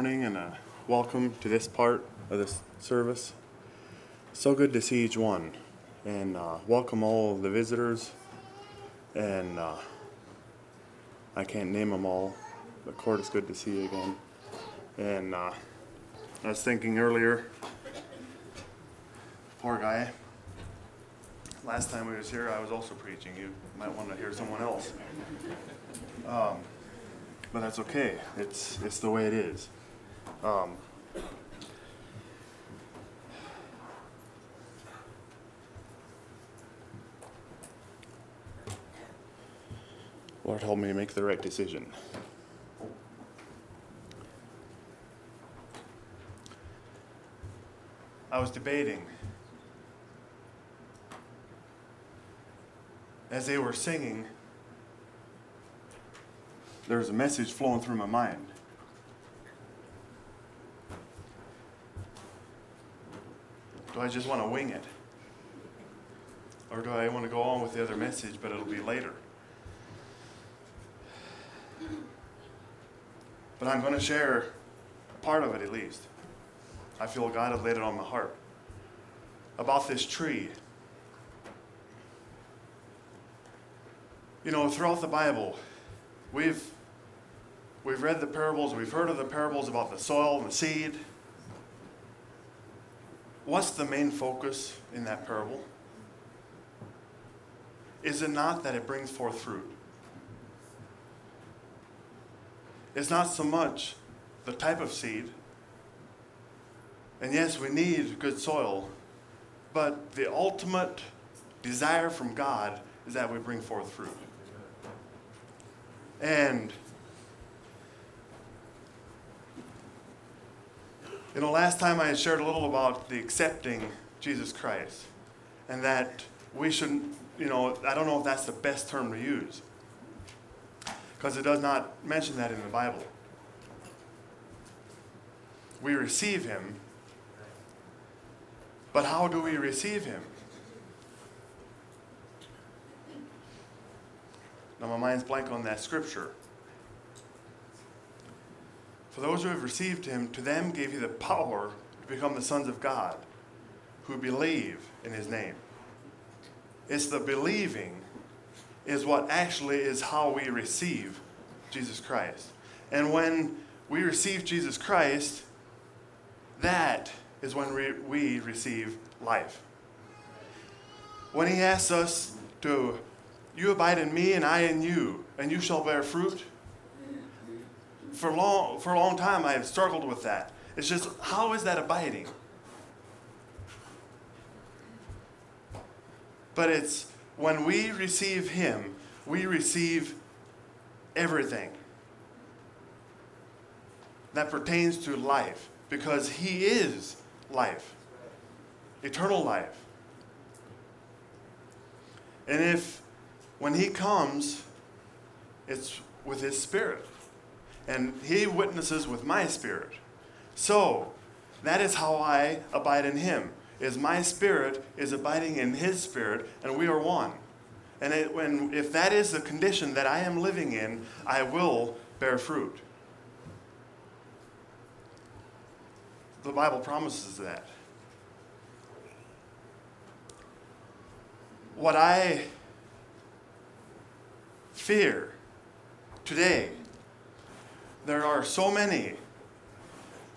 morning and welcome to this part of this service. So good to see each one, and uh, welcome all the visitors. And uh, I can't name them all, but Court, is good to see you again. And uh, I was thinking earlier, poor guy. Last time we was here, I was also preaching. You might want to hear someone else. Um, but that's okay. It's it's the way it is. Um, Lord, help me to make the right decision. I was debating as they were singing there was a message flowing through my mind. Do I just want to wing it? Or do I want to go on with the other message, but it'll be later? But I'm going to share part of it at least. I feel God has laid it on my heart. About this tree. You know, throughout the Bible, we've We've read the parables, we've heard of the parables about the soil and the seed. What's the main focus in that parable? Is it not that it brings forth fruit? It's not so much the type of seed. And yes, we need good soil, but the ultimate desire from God is that we bring forth fruit. And You know, last time I shared a little about the accepting Jesus Christ and that we shouldn't, you know, I don't know if that's the best term to use because it does not mention that in the Bible. We receive Him, but how do we receive Him? Now, my mind's blank on that scripture. For those who have received him, to them gave he the power to become the sons of God, who believe in his name. It's the believing is what actually is how we receive Jesus Christ. And when we receive Jesus Christ, that is when we, we receive life. When he asks us to, you abide in me and I in you, and you shall bear fruit, for long for a long time I have struggled with that. It's just how is that abiding? But it's when we receive him, we receive everything that pertains to life because he is life. Eternal life. And if when he comes, it's with his spirit and he witnesses with my spirit. So, that is how I abide in him. Is my spirit is abiding in his spirit, and we are one. And it, if that is the condition that I am living in, I will bear fruit. The Bible promises that. What I fear today there are so many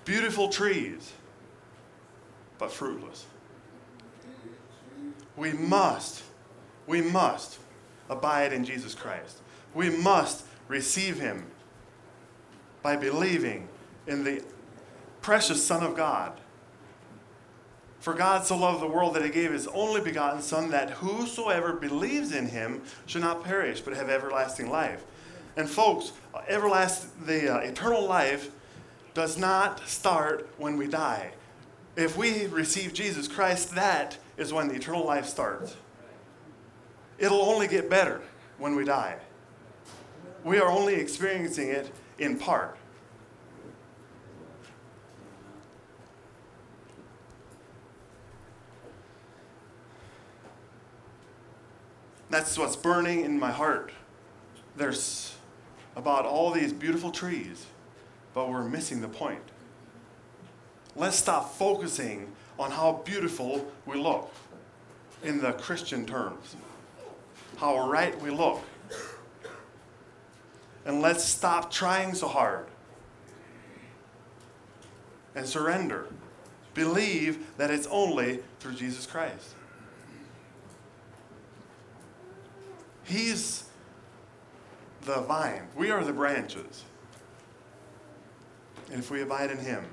beautiful trees, but fruitless. We must, we must abide in Jesus Christ. We must receive Him by believing in the precious Son of God. For God so loved the world that he gave his only begotten Son, that whosoever believes in him should not perish, but have everlasting life. And folks, everlasting, the uh, eternal life does not start when we die. If we receive Jesus Christ, that is when the eternal life starts. It'll only get better when we die. We are only experiencing it in part. That's what's burning in my heart. There's about all these beautiful trees, but we're missing the point. Let's stop focusing on how beautiful we look in the Christian terms, how right we look. And let's stop trying so hard and surrender. Believe that it's only through Jesus Christ. He's the vine, we are the branches. And if we abide in Him,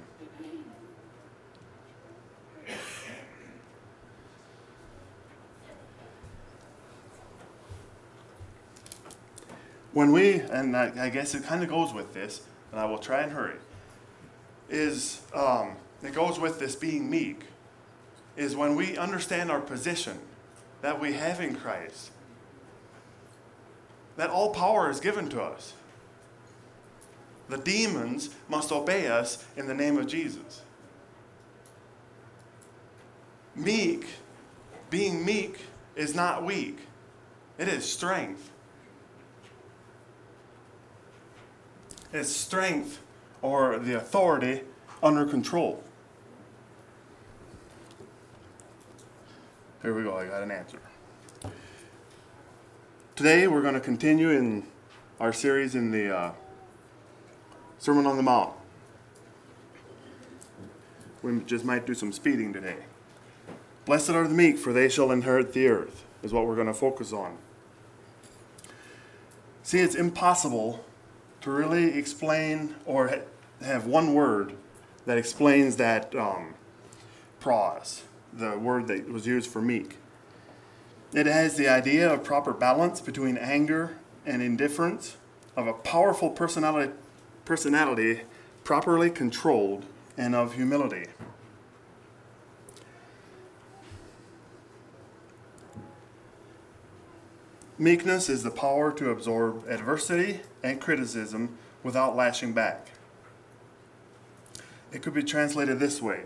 when we, and I, I guess it kind of goes with this, and I will try and hurry, is um, it goes with this being meek, is when we understand our position that we have in Christ, that all power is given to us. The demons must obey us in the name of Jesus. Meek, being meek, is not weak, it is strength. It's strength or the authority under control. Here we go, I got an answer. Today we're going to continue in our series in the uh, Sermon on the Mount. We just might do some speeding today. Blessed are the meek, for they shall inherit the earth, is what we're going to focus on. See, it's impossible to really explain or ha- have one word that explains that um, the word that was used for meek. It has the idea of proper balance between anger and indifference, of a powerful personality, personality properly controlled, and of humility. Meekness is the power to absorb adversity and criticism without lashing back. It could be translated this way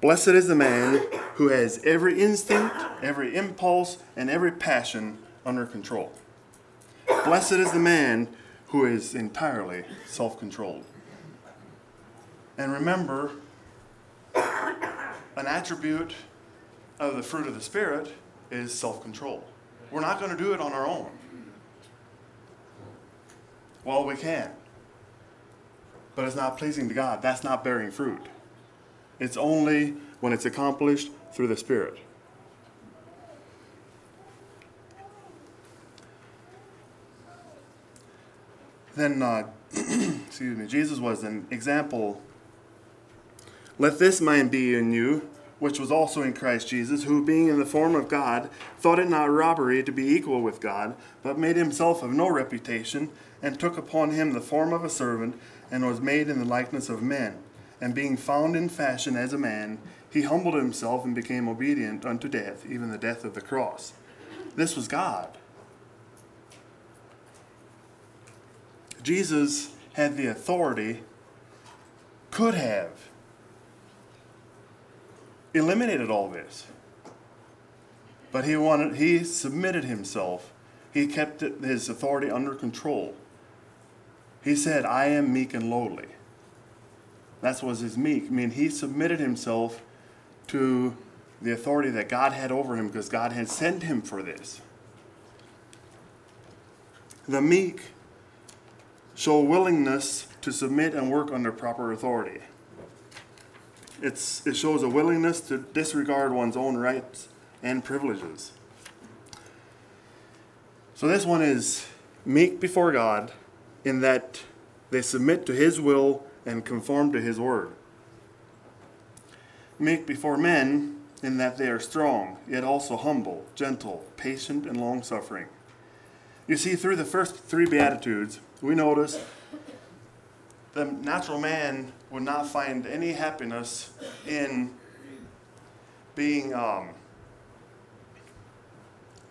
Blessed is the man who has every instinct, every impulse, and every passion under control. Blessed is the man who is entirely self controlled. And remember, an attribute of the fruit of the Spirit is self control. We're not going to do it on our own. Well, we can. But it's not pleasing to God. That's not bearing fruit. It's only when it's accomplished through the Spirit. Then, uh, excuse me, Jesus was an example. Let this mind be in you, which was also in Christ Jesus, who, being in the form of God, thought it not robbery to be equal with God, but made himself of no reputation, and took upon him the form of a servant, and was made in the likeness of men. And being found in fashion as a man, he humbled himself and became obedient unto death, even the death of the cross. This was God. Jesus had the authority, could have eliminated all this. But he wanted he submitted himself. He kept his authority under control. He said, I am meek and lowly. That was his meek. I mean, he submitted himself to the authority that God had over him because God had sent him for this. The meek show willingness to submit and work under proper authority. It's, it shows a willingness to disregard one's own rights and privileges. So this one is meek before God in that they submit to his will and conform to his word. Meek before men in that they are strong, yet also humble, gentle, patient, and long suffering. You see, through the first three Beatitudes, we notice the natural man would not find any happiness in being, um,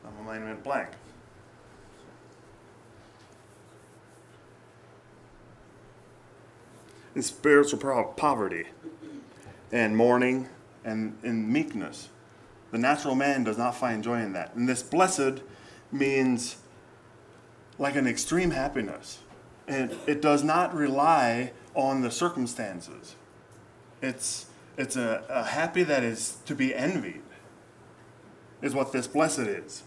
my mind went blank. In spiritual poverty and mourning and in meekness. The natural man does not find joy in that. And this blessed means like an extreme happiness. And it does not rely on the circumstances. It's, it's a, a happy that is to be envied, is what this blessed is.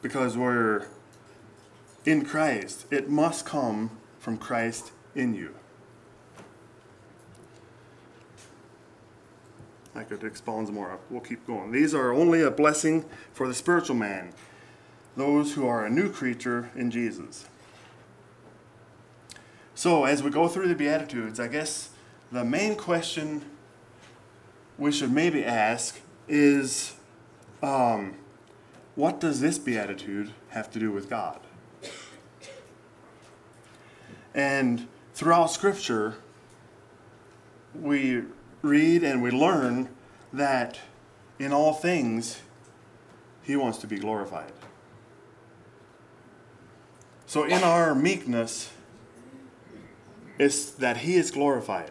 Because we're in Christ, it must come from Christ in you. I could expound more. We'll keep going. These are only a blessing for the spiritual man, those who are a new creature in Jesus. So, as we go through the Beatitudes, I guess the main question we should maybe ask is um, what does this Beatitude have to do with God? And throughout Scripture, we read and we learn that in all things, He wants to be glorified. So, in our meekness, it's that He is glorified.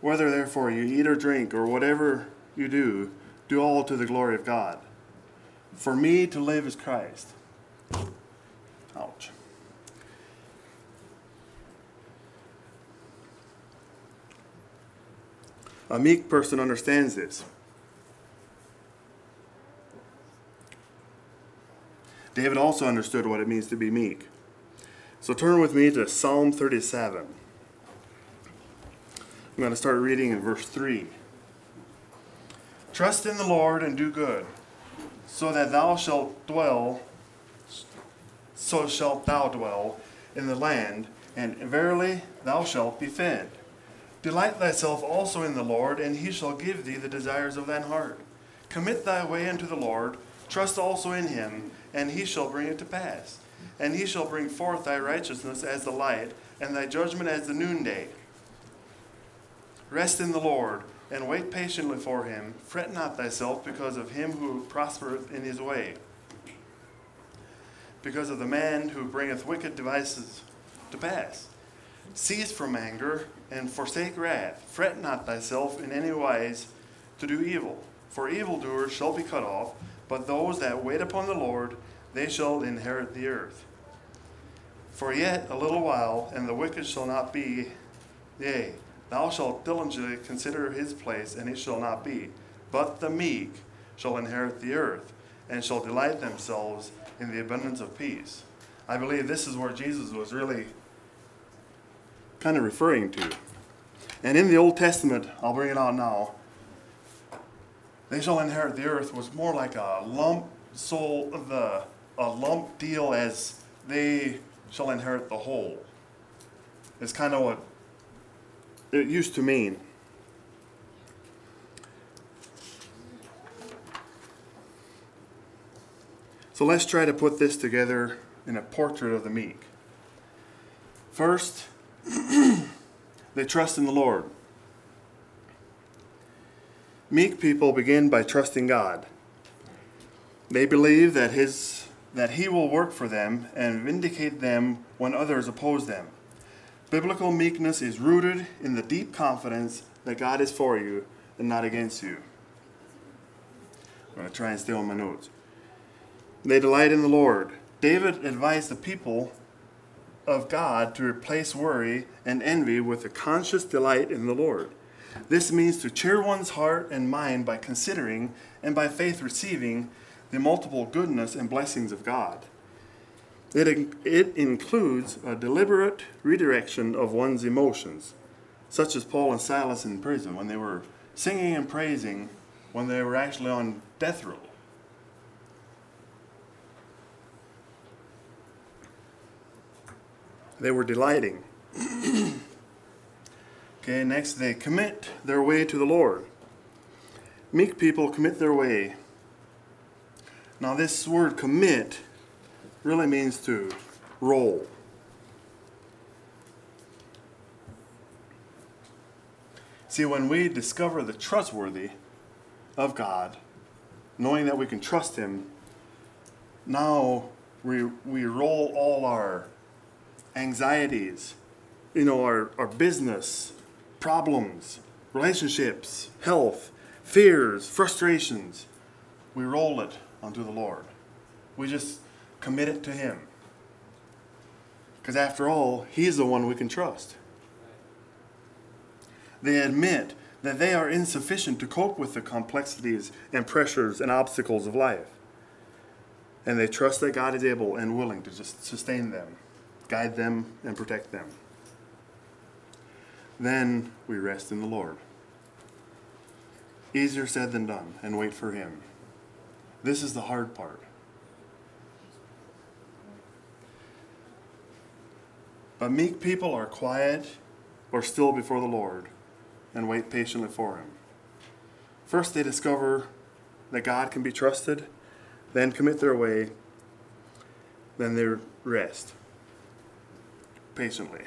Whether, therefore, you eat or drink or whatever you do, do all to the glory of God. For me to live is Christ. Ouch. A meek person understands this. David also understood what it means to be meek. So turn with me to Psalm 37. I'm going to start reading in verse 3. Trust in the Lord and do good, so that thou shalt dwell, so shalt thou dwell in the land, and verily thou shalt be fed. Delight thyself also in the Lord, and he shall give thee the desires of thine heart. Commit thy way unto the Lord, trust also in him, and he shall bring it to pass. And he shall bring forth thy righteousness as the light, and thy judgment as the noonday. Rest in the Lord, and wait patiently for him. Fret not thyself because of him who prospereth in his way, because of the man who bringeth wicked devices to pass. Cease from anger, and forsake wrath. Fret not thyself in any wise to do evil, for evildoers shall be cut off, but those that wait upon the Lord, they shall inherit the earth. For yet a little while, and the wicked shall not be, yea, thou shalt diligently consider his place, and it shall not be. But the meek shall inherit the earth, and shall delight themselves in the abundance of peace. I believe this is where Jesus was really kind of referring to. And in the Old Testament, I'll bring it out now, they shall inherit the earth was more like a lump soul the a lump deal as they shall inherit the whole. It's kind of what it used to mean. So let's try to put this together in a portrait of the meek. First, they trust in the Lord. Meek people begin by trusting God. They believe that his that he will work for them and vindicate them when others oppose them. Biblical meekness is rooted in the deep confidence that God is for you and not against you. I'm going to try and stay on my notes. They delight in the Lord. David advised the people of God to replace worry and envy with a conscious delight in the Lord. This means to cheer one's heart and mind by considering and by faith receiving the multiple goodness and blessings of God. It, it includes a deliberate redirection of one's emotions, such as Paul and Silas in prison when they were singing and praising when they were actually on death row. They were delighting. okay, next they commit their way to the Lord. Meek people commit their way now, this word commit really means to roll. See, when we discover the trustworthy of God, knowing that we can trust Him, now we, we roll all our anxieties, you know, our, our business, problems, relationships, health, fears, frustrations. We roll it unto the Lord. We just commit it to Him. Because after all, He's the one we can trust. They admit that they are insufficient to cope with the complexities and pressures and obstacles of life. And they trust that God is able and willing to just sustain them, guide them, and protect them. Then we rest in the Lord. Easier said than done, and wait for Him. This is the hard part. But meek people are quiet or still before the Lord and wait patiently for Him. First, they discover that God can be trusted, then commit their way, then they rest patiently.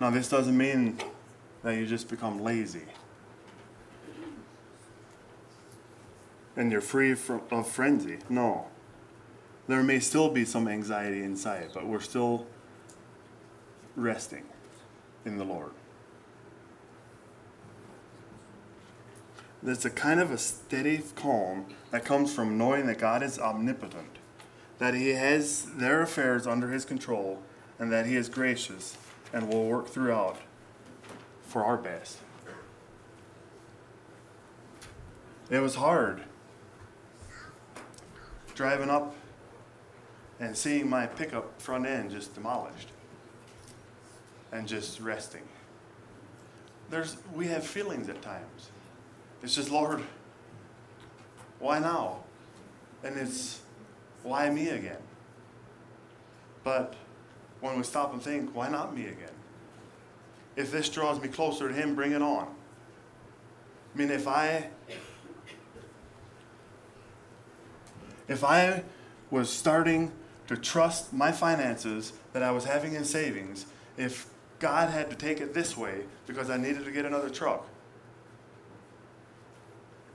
Now, this doesn't mean that you just become lazy and you're free from, of frenzy. No. There may still be some anxiety inside, but we're still resting in the Lord. There's a kind of a steady calm that comes from knowing that God is omnipotent, that He has their affairs under His control, and that He is gracious and will work throughout for our best. It was hard driving up and seeing my pickup front end just demolished and just resting. There's, we have feelings at times. It's just, Lord, why now? And it's, why me again? But when we stop and think, why not me again? If this draws me closer to Him, bring it on. I mean, if I if I was starting to trust my finances that I was having in savings, if God had to take it this way because I needed to get another truck,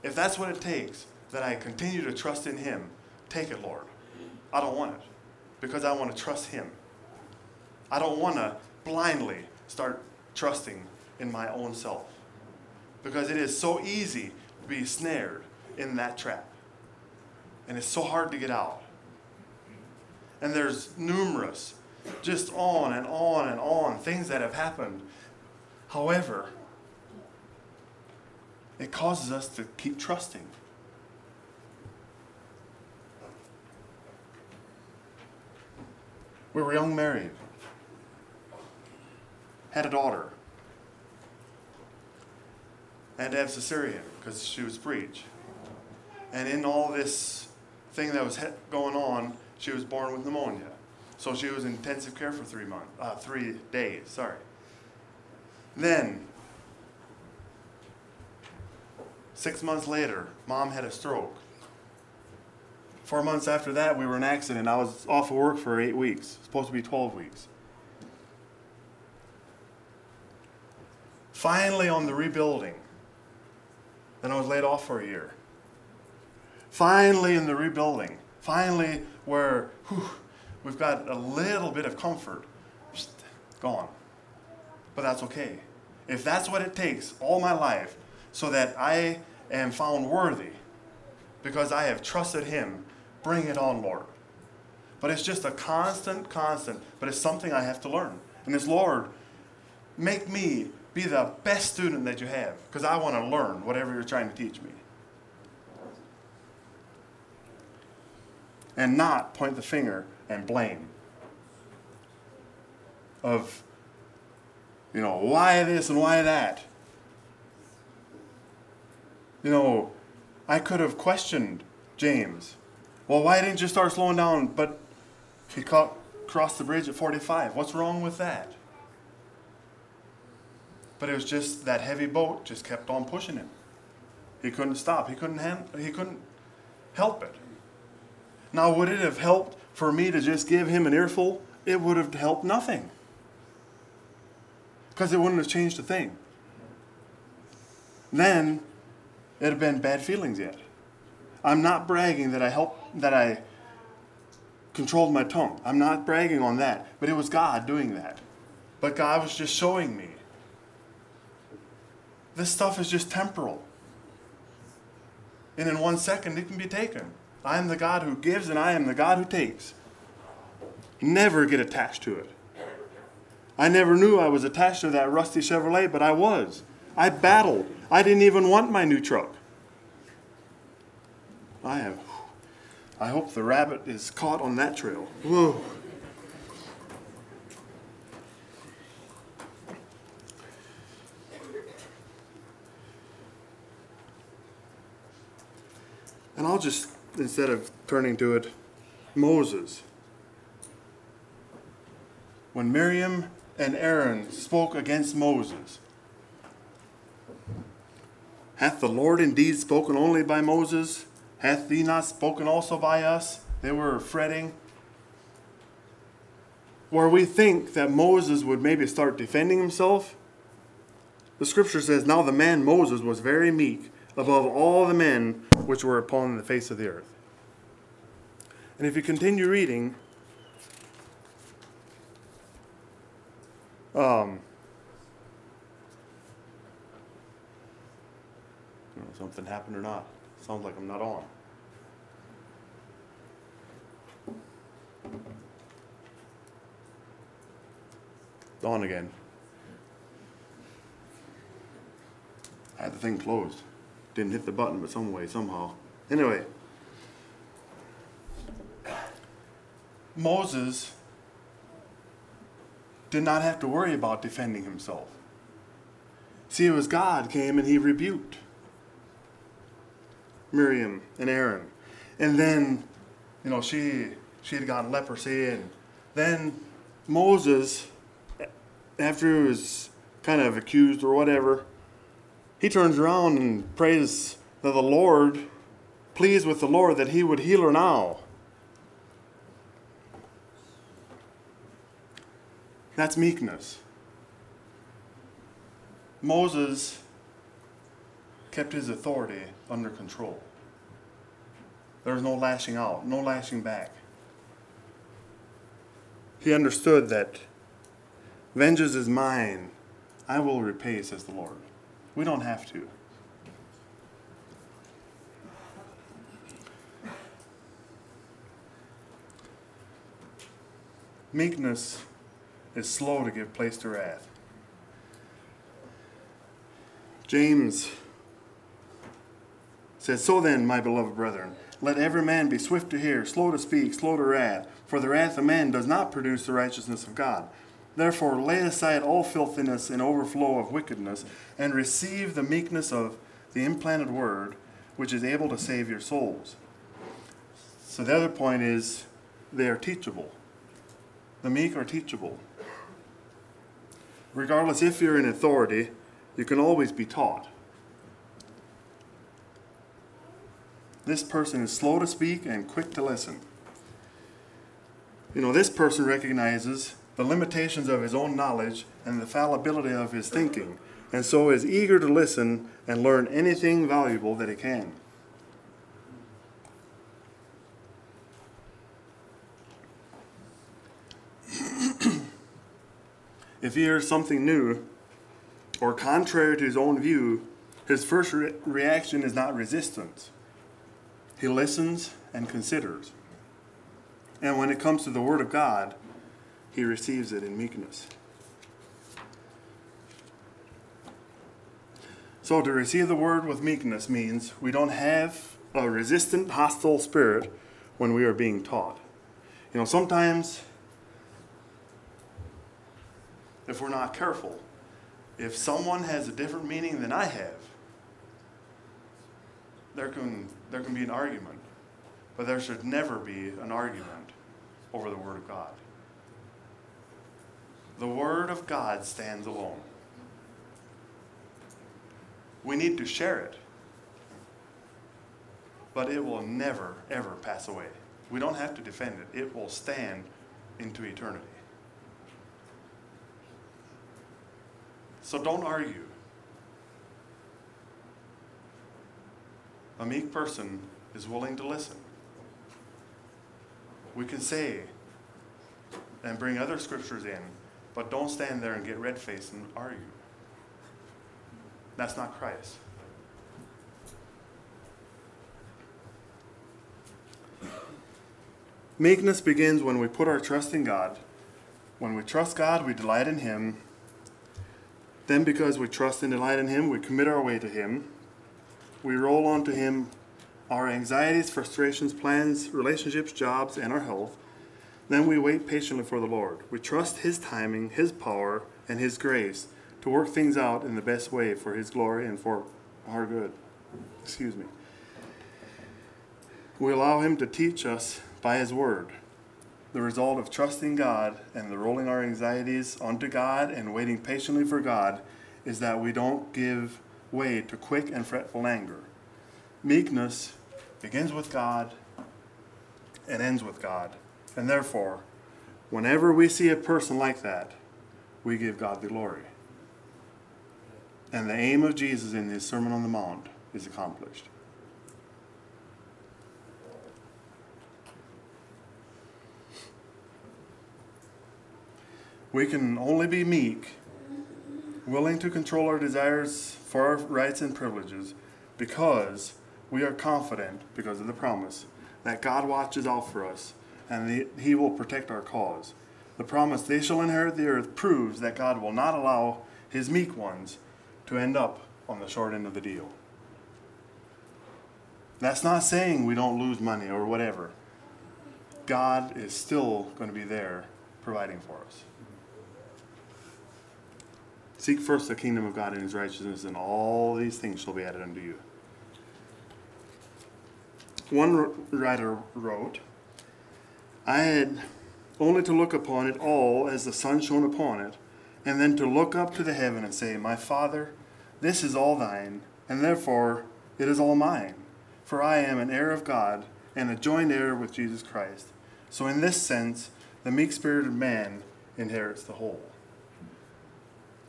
if that's what it takes that I continue to trust in Him, take it, Lord. I don't want it because I want to trust Him. I don't want to blindly start trusting in my own self because it is so easy to be snared in that trap. And it's so hard to get out. And there's numerous, just on and on and on, things that have happened. However, it causes us to keep trusting. We were young married had a daughter. And have cesarean because she was breech. And in all this thing that was going on, she was born with pneumonia. So she was in intensive care for three months, uh, three days. Sorry. Then, six months later, mom had a stroke. Four months after that, we were in an accident. I was off of work for eight weeks. Supposed to be 12 weeks. Finally, on the rebuilding, then I was laid off for a year. Finally, in the rebuilding, finally, where we've got a little bit of comfort, just gone. But that's okay. If that's what it takes all my life so that I am found worthy because I have trusted Him, bring it on, Lord. But it's just a constant, constant, but it's something I have to learn. And it's, Lord, make me be the best student that you have because I want to learn whatever you're trying to teach me. And not point the finger and blame of, you know, why this and why that. You know, I could have questioned James. Well, why didn't you start slowing down? But he crossed the bridge at 45. What's wrong with that? But it was just that heavy boat just kept on pushing him. He couldn't stop. He couldn't he couldn't help it. Now, would it have helped for me to just give him an earful? It would have helped nothing. Because it wouldn't have changed a thing. Then it'd have been bad feelings yet. I'm not bragging that I helped that I controlled my tongue. I'm not bragging on that. But it was God doing that. But God was just showing me this stuff is just temporal. And in one second, it can be taken. I am the God who gives and I am the God who takes. Never get attached to it. I never knew I was attached to that rusty Chevrolet, but I was. I battled. I didn't even want my new truck. I have. I hope the rabbit is caught on that trail. Whoa. And I'll just, instead of turning to it, Moses. When Miriam and Aaron spoke against Moses, hath the Lord indeed spoken only by Moses? Hath he not spoken also by us? They were fretting. Where we think that Moses would maybe start defending himself, the scripture says, Now the man Moses was very meek above all the men which were upon the face of the earth. And if you continue reading, um, something happened or not. Sounds like I'm not on. On again. I had the thing closed. Didn't hit the button, but some way, somehow. Anyway. Moses did not have to worry about defending himself. See, it was God came and he rebuked Miriam and Aaron. And then, you know, she she had gotten leprosy and then Moses after he was kind of accused or whatever, he turns around and prays that the Lord, pleased with the Lord that he would heal her now. That's meekness. Moses kept his authority under control. There was no lashing out, no lashing back. He understood that vengeance is mine, I will repay, says the Lord. We don't have to. Meekness is slow to give place to wrath. James says, So then, my beloved brethren, let every man be swift to hear, slow to speak, slow to wrath, for the wrath of man does not produce the righteousness of God. Therefore, lay aside all filthiness and overflow of wickedness, and receive the meekness of the implanted word, which is able to save your souls. So, the other point is they are teachable. The meek are teachable. Regardless if you're in authority, you can always be taught. This person is slow to speak and quick to listen. You know, this person recognizes the limitations of his own knowledge and the fallibility of his thinking, and so is eager to listen and learn anything valuable that he can. if he hears something new or contrary to his own view, his first re- reaction is not resistance. He listens and considers. And when it comes to the Word of God, he receives it in meekness. So, to receive the word with meekness means we don't have a resistant, hostile spirit when we are being taught. You know, sometimes, if we're not careful, if someone has a different meaning than I have, there can, there can be an argument. But there should never be an argument over the Word of God. The Word of God stands alone. We need to share it, but it will never, ever pass away. We don't have to defend it, it will stand into eternity. So don't argue. A meek person is willing to listen. We can say and bring other scriptures in but don't stand there and get red faced and argue. That's not Christ. Meekness begins when we put our trust in God. When we trust God, we delight in Him. Then, because we trust and delight in Him, we commit our way to Him. We roll onto Him our anxieties, frustrations, plans, relationships, jobs, and our health. Then we wait patiently for the Lord. We trust His timing, His power, and His grace to work things out in the best way for His glory and for our good. Excuse me. We allow Him to teach us by His Word. The result of trusting God and the rolling our anxieties onto God and waiting patiently for God is that we don't give way to quick and fretful anger. Meekness begins with God and ends with God. And therefore, whenever we see a person like that, we give God the glory. And the aim of Jesus in his Sermon on the Mount is accomplished. We can only be meek, willing to control our desires for our rights and privileges, because we are confident, because of the promise, that God watches out for us and He will protect our cause. The promise, they shall inherit the earth, proves that God will not allow His meek ones to end up on the short end of the deal. That's not saying we don't lose money or whatever. God is still going to be there providing for us. Seek first the kingdom of God and his righteousness, and all these things shall be added unto you. One writer wrote, I had only to look upon it all as the sun shone upon it, and then to look up to the heaven and say, My Father, this is all thine, and therefore it is all mine. For I am an heir of God, and a joint heir with Jesus Christ. So, in this sense, the meek spirited man inherits the whole.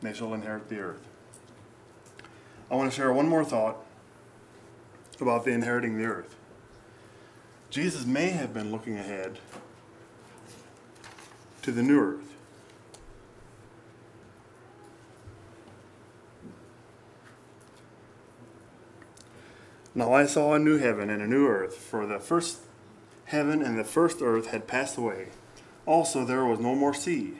They shall inherit the earth. I want to share one more thought about the inheriting the earth. Jesus may have been looking ahead to the new earth. Now I saw a new heaven and a new earth, for the first heaven and the first earth had passed away. Also there was no more sea.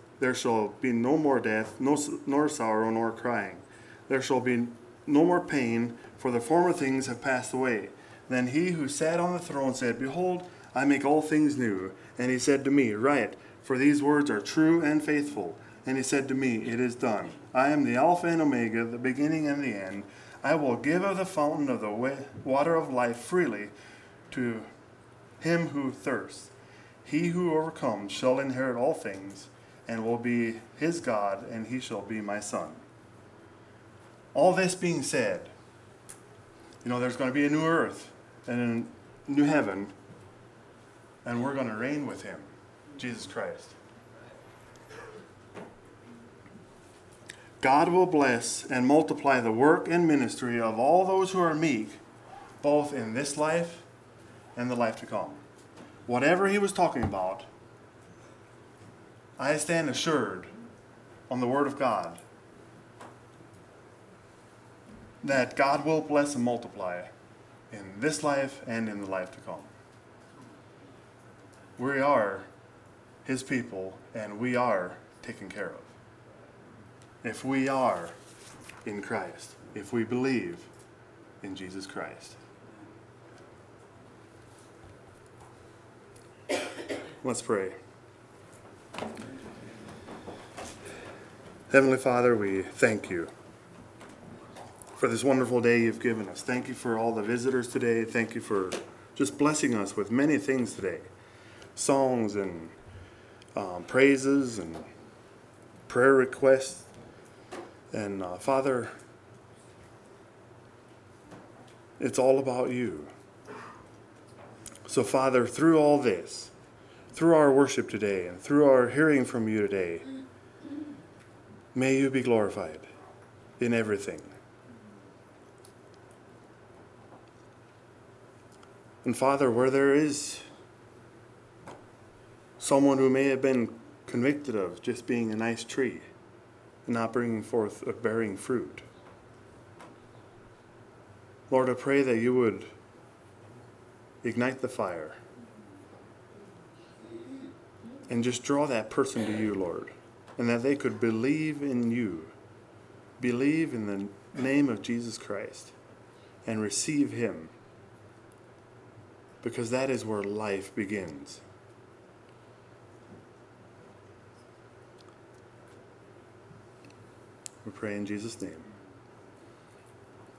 There shall be no more death, no, nor sorrow, nor crying. There shall be no more pain, for the former things have passed away. Then he who sat on the throne said, Behold, I make all things new. And he said to me, Write, for these words are true and faithful. And he said to me, It is done. I am the Alpha and Omega, the beginning and the end. I will give of the fountain of the water of life freely to him who thirsts. He who overcomes shall inherit all things, and will be his God, and he shall be my son. All this being said, you know, there's going to be a new earth and a new heaven and we're going to reign with him, Jesus Christ. God will bless and multiply the work and ministry of all those who are meek, both in this life and the life to come. Whatever he was talking about, I stand assured on the Word of God that God will bless and multiply in this life and in the life to come. We are His people and we are taken care of. If we are in Christ, if we believe in Jesus Christ. Let's pray. Heavenly Father, we thank you for this wonderful day you've given us. Thank you for all the visitors today. Thank you for just blessing us with many things today songs and um, praises and prayer requests. And uh, Father, it's all about you. So, Father, through all this, through our worship today and through our hearing from you today, may you be glorified in everything. And Father, where there is someone who may have been convicted of just being a nice tree and not bringing forth or bearing fruit, Lord, I pray that you would ignite the fire and just draw that person to you, Lord, and that they could believe in you, believe in the name of Jesus Christ, and receive Him, because that is where life begins. We pray in Jesus' name.